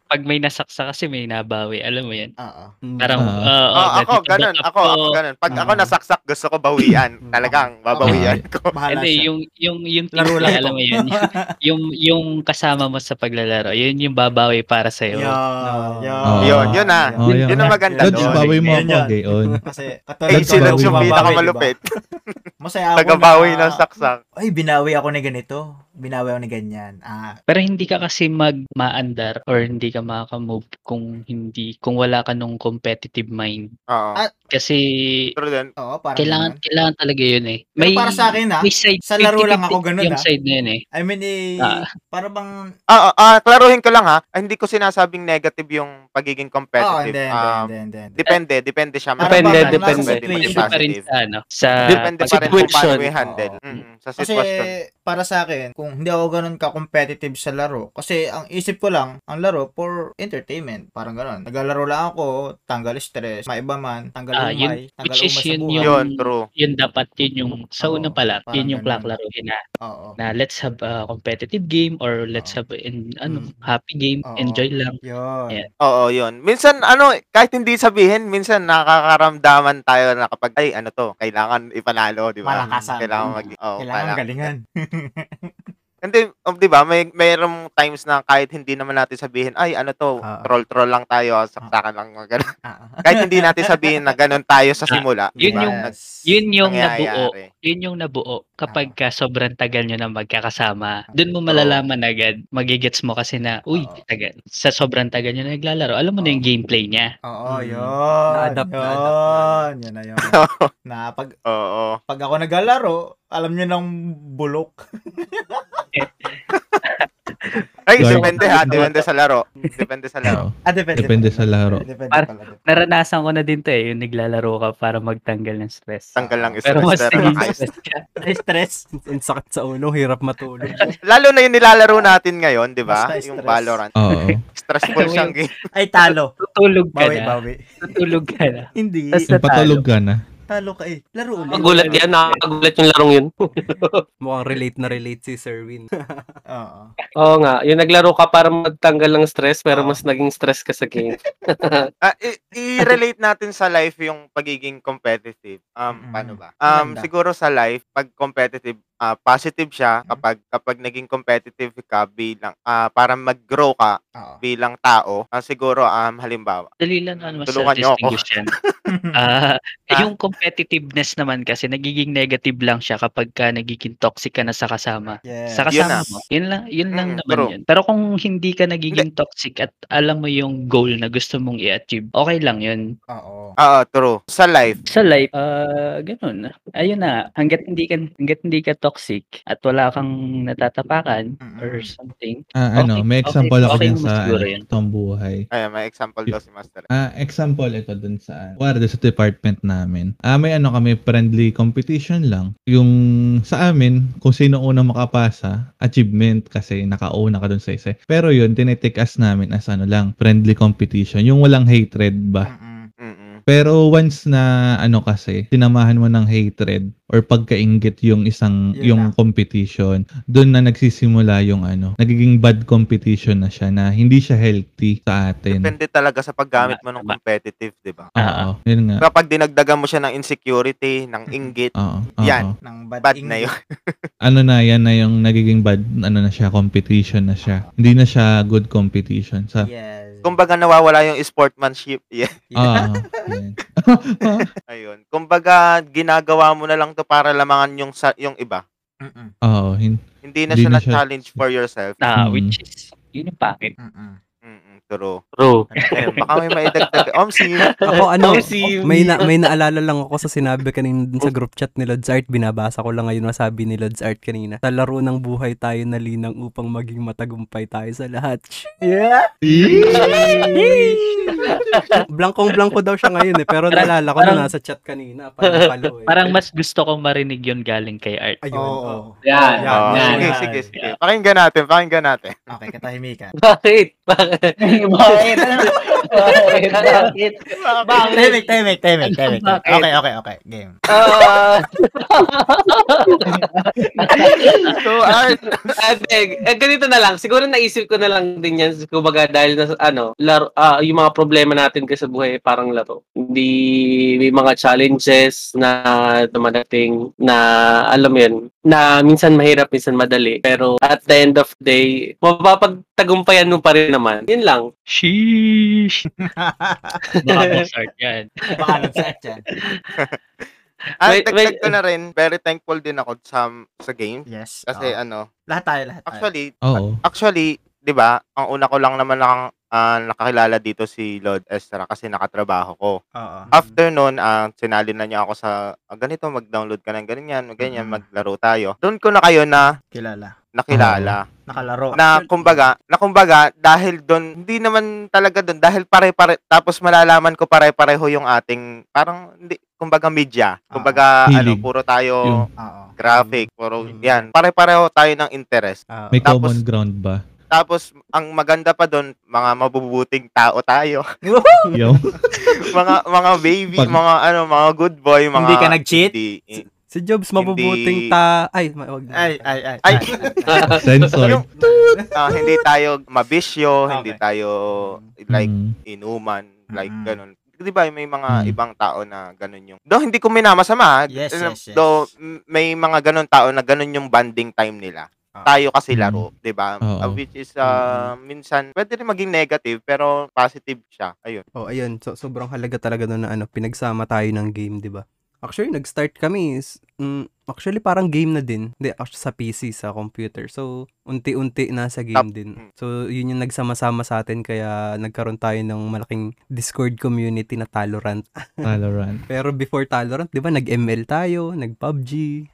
Pag may nasaksa kasi may nabawi, alam mo yan. Oo. Mm. Parang, Ah. ah, Oh, oh, ako ganun, ako, ako ganun. Pag ako Ah. nasaksak, gusto ko bawian. Talagang babawian ko. Hindi, yung, yung, yung Laro lang alam mo yun. yung, yung kasama mo sa paglalaro, yun yung babawi para sa'yo. Yeah, Oo. yeah. Yun, yun ah. Oh, Yun ang maganda doon. bawi mo ako, gayon. Kasi, katulad Lods, si Lods bawi yung mo. pinakamalupit. Masaya ako Tagabawi na, ng saksak. ay, binawi ako ni ganito. Binawi ako ni ganyan. Ah, Pero hindi ka kasi mag-maandar or hindi ka makakamove kung hindi, kung wala ka nung competitive mind. Oo. Ah, Kasi Pero din, oo, parang kailangan, ganun. kailangan talaga yun eh. Pero para sa akin, ah, may side, sa laro lang 50-50 ako ganun, Yung ah. side na yun eh. I mean, eh, Ah. para bang, ah, ah, ah, klaruhin ko lang ha. Ah, hindi ko sinasabing negative yung pagiging oh, competitive. hindi, hindi, Um, hindi, hindi, hindi. Depende, depende siya. Para Depende, depende. Depende pa rin sa ano, sa Depende pa rin situation. paano mo i-handle. Oo. Mm, sa Kasi sitwasyon. para sa akin, kung hindi ako ganun ka-competitive sa laro, kasi ang isip ko lang, ang laro for entertainment. Parang ganun. Naglalaro lang ako, tanggal stress, maiba man, tanggal Ah, yun- umay, tanggal umay sa yun buhay. yung- Yun, true. yun dapat yun yung sa Oo, una pa lang, parang yun yung ganun. laklaruhin na, Oo. na let's have a competitive game or let's Oo. have in ano Mm. happy game, Oo. enjoy lang. Yun. Yeah. Oo, yun. Minsan, ano, kahit hindi sabihin, minsan nakakaramdaman tayo na kapag, ay, ano to, kailangan ipanalo, di ba? Malakasan. Kailangan mag... Oh, Kailangan galingan. Hindi, oh, di ba, may mayroong times na kahit hindi naman natin sabihin, ay, ano to, Ah. troll-troll lang tayo, saksakan lang, mga ganun. Ah. kahit hindi natin sabihin na ganun tayo sa simula. di Yun ba? yung- Yes. Yun yung nabuo. Nangyayari. Yun yung nabuo kapag Ah. ka sobrang tagal nyo na magkakasama. Doon mo malalaman agad, magigets mo kasi na, uy, Oo. tagal, sa sobrang tagal nyo na naglalaro, alam mo na yung gameplay niya. Oo, Mm. yun. Na-adapt, yun. na-adapt Yun na yun. na pag, Oo. pag ako naglalaro, alam nyo ng bulok. Ay, Lord. depende ha. Depende sa laro. Depende sa laro. Ah, depende. Depende sa laro. Depende Par- pala. depende. Naranasan ko na din to eh, yung naglalaro ka para magtanggal ng stress. Tanggal lang Pero stress. mas Pero naging ayos. stress ka. Ay, stress. Ang sakit sa ulo, hirap matulog. Lalo na yung nilalaro natin ngayon, di ba? Basta Yung stress. Valorant. Oo. Stressful siyang game. Ay, talo. Tutulog ka Bawi, na. bawi. Tutulog ka na. Hindi. Tas- Yung patulog ka na. Talo ka eh. Laro ulit. Magulat yan, nakakagulat yung larong yun. Mukhang relate na relate si Sir Win. Oo. Oo nga, yung naglaro ka para magtanggal ng stress, pero mas naging stress ka sa game. Ah, i- i-relate natin sa life yung pagiging competitive. Um, paano ba? Um, Maganda. siguro sa life, pag competitive, ah, positive siya kapag kapag naging competitive ka bilang ah, para mag-grow ka Oo. bilang tao. Ah, siguro um halimbawa. Dali lang naman Tulungan sa niyo ako. distinguish yan. Ah, eh, Ah? yung competitiveness naman kasi nagiging negative lang siya kapag ka nagiging toxic ka na sa kasama. yes. Sa Yun kasama na. mo. Yun lang, yun lang Mm, naman true. yun. Pero kung hindi ka nagiging toxic at alam mo yung goal na gusto mong i-achieve, okay lang yun. Oo. Oo, true. Sa life. Sa life, ah, ganun. Ayun na, hanggat hindi ka hanggat hindi ka toxic at wala kang natatapakan or Mm-mm. something. Ah, ano, Okay, may example okay, ako okay din mo sa ano, itong buhay. Ay, may example daw si Master. Ah, example ito dun sa doon sa department namin. Ah, may ano kami friendly competition lang. Yung sa amin, kung sino unang makapasa, achievement kasi nakauna ka dun sa isa. Pero yun, tinitake as namin as ano lang, friendly competition. Yung walang hatred ba? Mm-mm. Pero once na ano kasi, sinamahan mo ng hatred or pagkaingit yung isang Yun yung na. competition, doon na nagsisimula yung ano, nagiging bad competition na siya na hindi siya healthy sa atin. Depende talaga sa paggamit mo ng competitive, di ba? Oo, yun nga. Kapag dinagdagan mo siya ng insecurity, ng inggit, Oo, oo. Yan. Ng bad, bad na yun. Ano na yan na yung nagiging bad ano na siya competition na siya. Hindi na siya good competition sa Yes. Kumbaga nawawala yung sportsmanship. Yeah. Oo. yan. Ayun. Kumbaga ginagawa mo na lang to para lamangan yung sa, yung iba. Oo, hin- Hindi na Hindi siya na na siya- challenge for yourself. Ah, Mm. which is, yun yung pangit. Mm-mm. True. True. Ayun, baka may maidagdag. Omsi. Ako ano, Omsi. may na, may naalala lang ako sa sinabi kanina dun sa group chat ni Lods Art. Binabasa ko lang ngayon masabi ni Lods Art kanina. Sa laro ng buhay tayo na linang upang maging matagumpay tayo sa lahat. Yeah. Blankong-blanko daw siya ngayon eh. Pero naalala ko na nasa chat kanina. Palo, eh. Parang mas gusto kong marinig yun galing kay Art. Ayun. Oo. oh. Yan. Yan, Oo, yan, sige, yan. sige, sige. Pakinggan natin, pakinggan natin. Okay, katahimikan. Bakit? Bakit? Bakit? Bakit? Bakit? Bakit? Tahimik, tahimik, tahimik. Bakit? Okay, okay, okay. Game. Ah. so, Art, ate, eh, ganito na lang. Siguro naisip ko na lang din yan. Kumbaga, dahil na, ano, laro, ah, yung mga problema natin kasi sa buhay, parang laro. Hindi, may mga challenges na dumadating na, alam mo yun, na minsan mahirap, minsan madali. Pero at the end of the day, mapapagtagumpayan mo pa rin naman. Yun lang. Sheesh! Baka boss Art yan. Baka yan. Wait, dagdag wait. ko na rin, very thankful din ako sa sa game. Yes. Kasi oo. ano, lahat tayo, lahat tayo. actually, Oo. actually, 'di ba? Ang una ko lang naman lang ah, nakakilala dito si Lord Ezra kasi nakatrabaho ko. Oo. After noon, ah, sinali na niya ako sa ah, ganito, mag-download ka ng ganyan, ganyan, Mhm. maglaro tayo. Doon ko na kayo na Kilala. Nakilala. Nakalaro. na kumbaga, na kumbaga dahil doon hindi naman talaga doon dahil pare-pare tapos malalaman ko pare-pareho yung ating parang hindi kumbaga media. Kumbaga ano, Hilig. puro tayo Yung- Oo. graphic, puro Mm. yan. Pare-pareho tayo ng interest. Ah, May Tapos- common ground ba? Tapos ang maganda pa doon, mga mabubuting tao tayo. Yo. mga mga baby, Pag- mga ano, mga good boy, mga Hindi ka nag-cheat? hindi- si Jobs mabubuting Hindi- ta... Ay, ma- wag na. Ay, ay, ay. Ay, Sensor. yung, ah, hindi tayo mabisyo, Okay. hindi tayo like Mm. inuman, like Mm. ganun. 'Di ba may mga Mm. ibang tao na ganun yung. Do hindi ko minamasama. Yes, eh, yes, yes. Do may mga ganun tao na ganun yung bonding time nila. Ah. Tayo kasi Mm. laro, 'di ba? Uh, which is uh, minsan pwede rin maging negative pero positive siya. Ayun. Oh, ayun. So, sobrang halaga talaga nun na ano, pinagsama tayo ng game, di ba? Actually, nag-start kami is, mm, actually parang game na din. Hindi, actually sa PC, sa computer. So, unti-unti na sa game din. So, yun yung nagsama-sama sa atin kaya nagkaroon tayo ng malaking Discord community na Talorant. Valorant. Pero before Talorant, di ba, nag-ML tayo, nag-PUBG,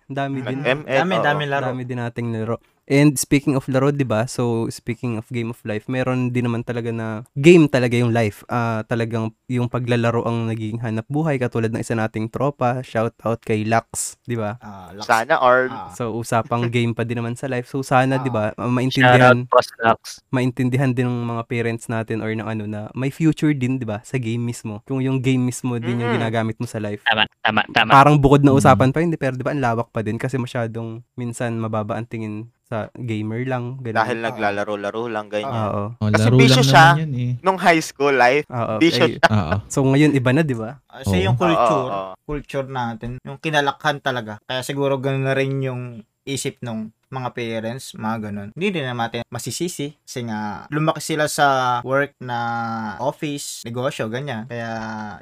ang dami din. Nag-ML, Dami, dami laro. Dami din nating laro. And speaking of laro, 'di ba? So speaking of game of life, meron din naman talaga na game talaga yung life. Ah, talagang yung paglalaro ang naging hanap buhay katulad ng isa nating tropa, shout out kay Lux, 'di ba? Ah, lakas. Sana or Ah. So usapang game pa din naman sa life. So sana, Ah. 'di ba, Shout out, maintindihan Proslax. maintindihan din ng mga parents natin or ng ano na may future din, 'di ba, sa game mismo. Kung yung game mismo din yung Mm. ginagamit mo sa life. Tama, tama, tama. Parang bukod na Mm. usapan pa hindi pero 'di ba ang lawak pa din kasi masyadong minsan mababa ang tingin sa gamer lang ganun. dahil naglalaro-laro lang ganyan. Oo. Oh, Kasi laro bisyo lang siya. naman yan eh. Nung high school life, Oo. di siya eh, Oo. so ngayon iba na, 'di ba? Kasi Oo. yung culture, Oo, oo. culture natin, yung kinalakhan talaga. Kaya siguro ganun na rin yung isip nung mga parents, mga ganun. Hindi din naman natin masisisi kasi nga lumaki sila sa work na office, negosyo, ganyan. Kaya,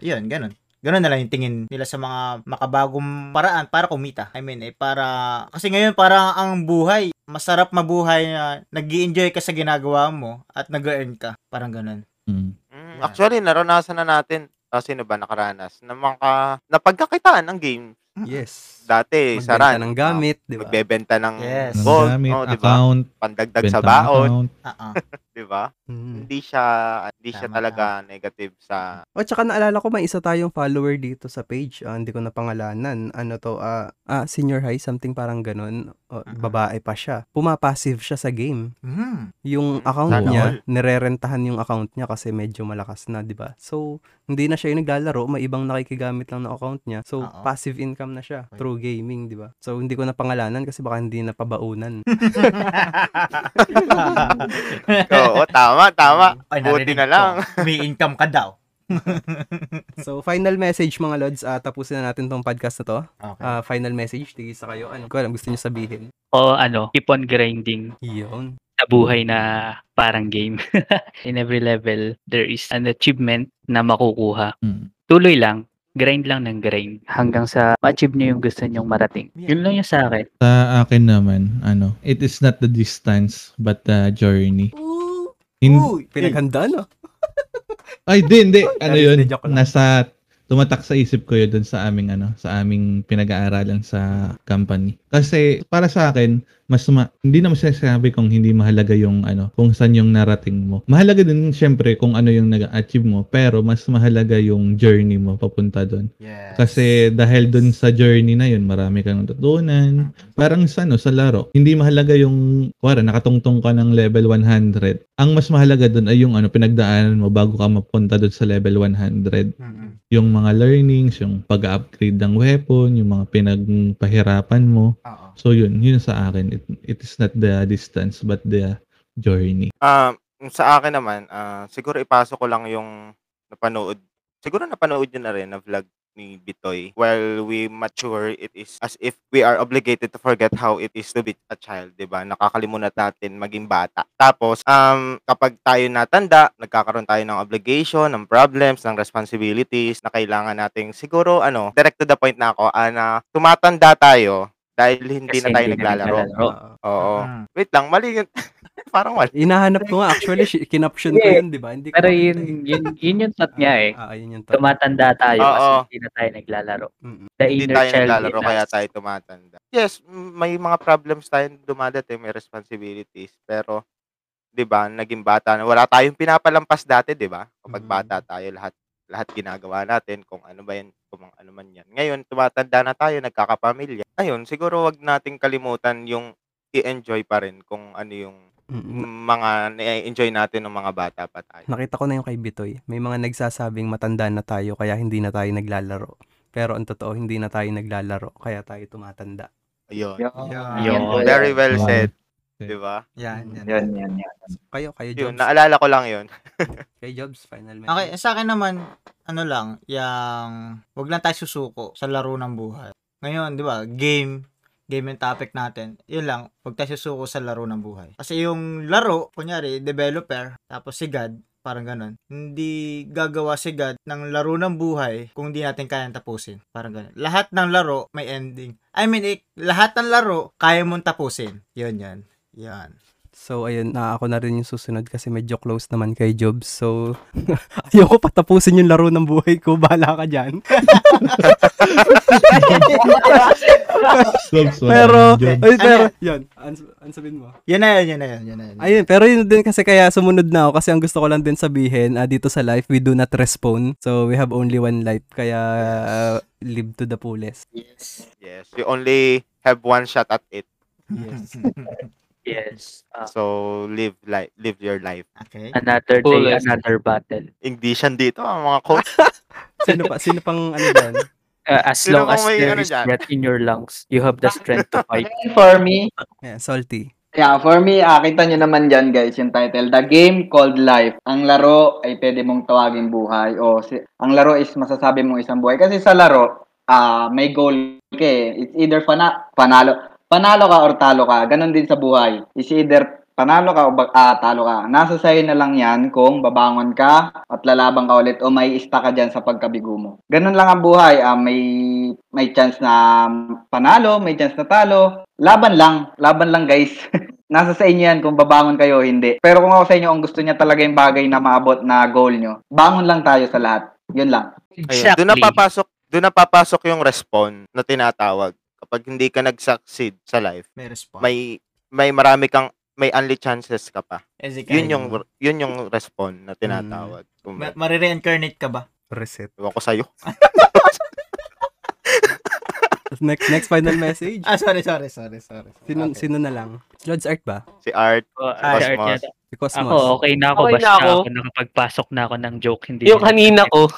yun, ganun. Ganun na lang yung tingin nila sa mga makabagong paraan para kumita. I mean, eh, para... Kasi ngayon parang ang buhay, masarap mabuhay na nag enjoy ka sa ginagawa mo at nag-earn ka. Parang ganun. Mm. Mm, actually, naranasan na natin. Ah, sino ba nakaranas? Na mga napagkakitaan ng game. Yes. Dati, Magbenta saran. ng gamit, 'di ah, ba? Magbebenta ng Yes. Ng gold. gamit, oh, di ba? account, Pandagdag sa ng baon. account. Ah, ah. Di ba? Mm. Hindi siya, hindi siya Tama, talaga negative sa... O tsaka naalala ko may isa tayong follower dito sa page. Ah, hindi ko na pangalanan. Ano to? Ah, ah senior high something parang ganun. O, Mhm. babae pa siya. Pumapassive siya sa game. Mm. Yung Mm, account sana niya, all. nirerentahan yung account niya kasi medyo malakas na, 'di ba? So, hindi na siya yung naglalaro, may ibang nakikigamit lang ng account niya. So, Oo. passive income na siya through gaming, 'di ba? So, hindi ko na pangalanan kasi baka hindi na pabaunan. Oo, tama, tama. Ay, Buti na lang. ko. May income ka daw. so, final message mga lods, ah, tapusin na natin tong podcast na to. Okay. Ah, final message, tigisa kayo. Ano ko alam, gusto niyo sabihin? O ano, keep on grinding Yun. sa buhay na parang game. In every level, there is an achievement na makukuha. Mm. Tuloy lang, grind lang ng grind hanggang sa ma-achieve niyo yung gusto niyong marating. Yun lang yung sa akin. Sa akin naman, ano, it is not the distance but the journey. Hin- Uy, Pinaghanda, no? Ay, di, hindi. Ano yun? Nasa tumatak sa isip ko yun dun sa aming ano, sa aming pinag-aaralan sa company. Kasi para sa akin, mas ma- hindi naman sinasabi kung hindi mahalaga yung ano, kung saan yung narating mo. Mahalaga din syempre kung ano yung nag-achieve mo, pero mas mahalaga yung journey mo papunta doon. Yes. Kasi dahil dun sa journey na yun, marami kang natutunan. Parang sa, ano, sa laro, hindi mahalaga yung, wala, nakatungtong ka ng level 100. Ang mas mahalaga dun ay yung ano, pinagdaanan mo bago ka mapunta dun sa level 100. Mm-mm. Yung mga learnings, yung pag-upgrade ng weapon, yung mga pinagpahirapan mo. Oo. So yun, yun sa akin. It, it is not the distance, but the journey. Um, sa akin naman, ah, siguro ipasok ko lang yung napanood. Siguro napanood nyo na rin na vlog ni Bitoy. While we mature, it is as if we are obligated to forget how it is to be a child, 'di ba? Nakakalimutan natin maging bata. Tapos, um, kapag tayo natanda, nagkakaroon tayo ng obligation, ng problems, ng responsibilities na kailangan nating siguro ano, direct to the point na ako, ah, na tumatanda tayo dahil hindi Kasi na tayo hindi na naglalaro. naglalaro. Oo. Mm. Wait lang, mali yun. Parang mali. Hinahanap ko nga. Actually, kinoption ko yun, di ba? Hindi ko Pero yun, eh. yun, yun yung thought niya eh. Ah, ah, yun yung thought. Tumatanda tayo Oo. kasi hindi na tayo naglalaro. Mm-mm. The Hindi inner tayo child naglalaro in kaya us. tayo tumatanda. Yes, may mga problems tayong dumadating, may responsibilities, pero 'di ba, naging bata na wala tayong pinapalampas dati, 'di ba? Kapag Mm. bata tayo lahat lahat ginagawa natin kung ano ba yan, kung ano man yan. Ngayon, tumatanda na tayo, nagkakapamilya. Ayun, siguro wag nating kalimutan yung i-enjoy pa rin kung ano yung Mm-mm. mga na-enjoy natin ng mga bata pa tayo. Nakita ko na yung kay Bitoy. May mga nagsasabing matanda na tayo kaya hindi na tayo naglalaro. Pero ang totoo, hindi na tayo naglalaro kaya tayo tumatanda. Ayun. Yun. Yan. Yun. Very well said, Okay. 'di ba? Yan, yan. Yan, yan, yan. Kayo, kayo Yun, Jobs. naalala ko lang 'yun. Kay Jobs, final message. Okay, sa akin naman, ano lang, yung, wag lang tayo susuko sa laro ng buhay. Ngayon, di ba, game, game yung topic natin. Yun lang, wag tayo susuko sa laro ng buhay. Kasi yung laro, kunyari, developer, tapos si God, parang ganun. Hindi gagawa si God ng laro ng buhay kung di natin kayang tapusin. Parang ganun. Lahat ng laro may ending. I mean, eh, lahat ng laro kaya mong tapusin. Yun, yan. Yan. So, ayun, na ako na rin yung susunod kasi medyo close naman kay Jobs. So, ayoko patapusin yung laro ng buhay ko. Bahala ka dyan. Jobs, pero, ay, pero, yan. Ans- ansabin mo. Yan na yan, yan na yan, yan na yan. Ayun, pero yun din kasi kaya sumunod na ako kasi ang gusto ko lang din sabihin ah, dito sa life, we do not respawn. So, we have only one life. Kaya, uh, live to the fullest. Yes. Yes, you only have one shot at it. Yes. Yes. Ah, So live like live your life. Okay. another day, Fullest. another battle. English yan dito, ang mga quote. sino pa, sino pang ano dyan? Uh, as Sino long bang as may there ano is dyan? breath in your lungs, you have the strength to fight. For me, Yeah, salty. Yeah, for me, ah, kita nyo naman dyan guys, yung title, The Game Called Life. Ang laro ay pwede mong tawagin buhay o si, ang laro is masasabi mong isang buhay. Kasi sa laro, ah may goal ka eh. It's either pana, panalo, panalo ka or talo ka. Ganon din sa buhay. It's either panalo ka o ah, talo ka. Nasa sa'yo na lang yan kung babangon ka at lalaban ka ulit o may ista ka dyan sa pagkabigo mo. Ganon lang ang buhay. Ah, may, may chance na panalo, may chance na talo. Laban lang. Laban lang guys. Nasa sa inyo yan kung babangon kayo o hindi. Pero kung ako sa inyo, ang gusto niya talaga yung bagay na maabot na goal nyo, bangon lang tayo sa lahat. Yun lang. Ayun, doon na papasok, doon na papasok yung respawn na tinatawag. Kapag hindi ka nag-succeed sa life, May response. may may marami kang may only chances ka pa. Ezekiel. Yun yung yun yung respawn na tinatawag. Kung Ma- Mare-reincarnate ka ba? Reset. Ewan ko sa'yo. Next next final message. Ah, sorry, sorry, sorry, sorry. Sino, Okay. sino na lang? Lods Art ba? Si Art, Oh, Ay, art Cosmos. Si Cosmos. Ako, okay na ako. Okay na basta ako. ako. nakapagpasok na ako ng joke. Hindi Yung na- kanina ko,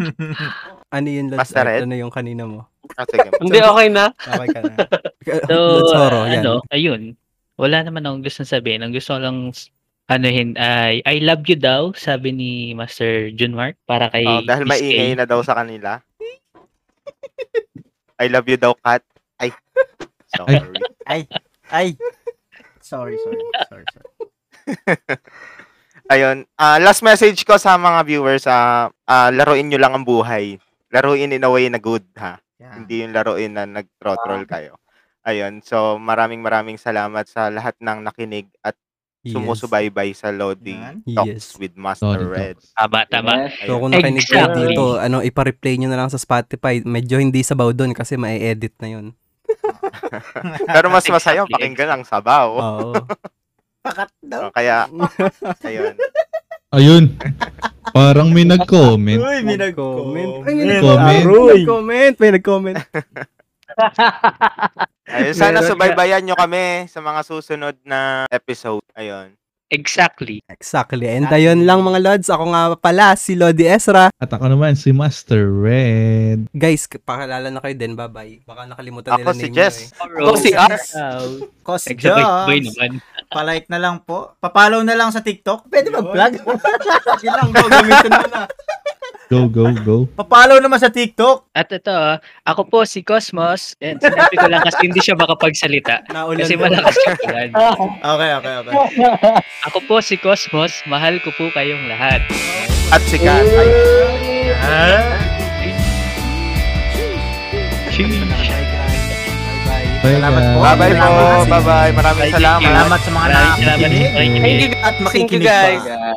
Ano yun, Lods Master Art? Ed? Ano yung kanina mo? sige. hindi okay na. Okay ka na. So, Horo, uh, yan. ano, ayun. Wala naman akong gusto sabihin. Ang gusto ko lang anuhin ay I love you daw, sabi ni Master Junmark para kay Oh, dahil maingay na daw sa kanila. I love you daw, Kat. Ay. Sorry. Ay. Sorry, sorry, sorry, sorry. Ayun. ah last message ko sa mga viewers, ah ah, laruin nyo lang ang buhay. Laruin in a way na good, ha? Yan. Hindi yung laruin na nag-throttle kayo. Ayun. So, maraming maraming salamat sa lahat ng nakinig at Yes. sumusubaybay sa Lodi Yan. Talks Yes. with Master Lodi Red. Talks. Tama, tama. Yes. So kung nakinig kayo Exactly. dito, ano, ipa-replay nyo na lang sa Spotify. Medyo hindi sabaw doon kasi mai-edit na yun. Pero mas masaya Exactly, pakinggan ang sabaw. Oo. Pakat daw. Oh, Kaya, ayun. Ayun. Parang may nag-comment. Uy, may Nag-comment. Ay, may nag-comment. May nag-comment. May nag-comment. Ayun, sana subaybayan nyo kami sa mga susunod na episode. Ayun. Exactly. Exactly. And ayun lang mga Lods. Ako nga pala, si Lodi Ezra. At ako naman si Master Red. Guys, pakilala na kayo din. Bye-bye. Baka nakalimutan Ako nila si name Jess. nyo eh. Ako si Ars. Cos Exactly. Jobs. naman. Palike na lang po. Papalaw na lang sa TikTok. Pwede mag-vlog. Sige lang. Gamitin mo na. Go, go, go. Papalaw naman sa TikTok. At ito, ah, ako po si Cosmos. Yan, sinabi ko lang kasi hindi siya makapagsalita. Naulan Kasi malakas yung ulan. Okay, okay, okay. Ako po si Cosmos. Mahal ko po kayong lahat. At si Kat. Ay, Bye, Salamat po. Bye-bye po. Bye-bye. Maraming Bye, salamat. Salamat sa mga nakikinig pakikinig. at makikinig guys. pa.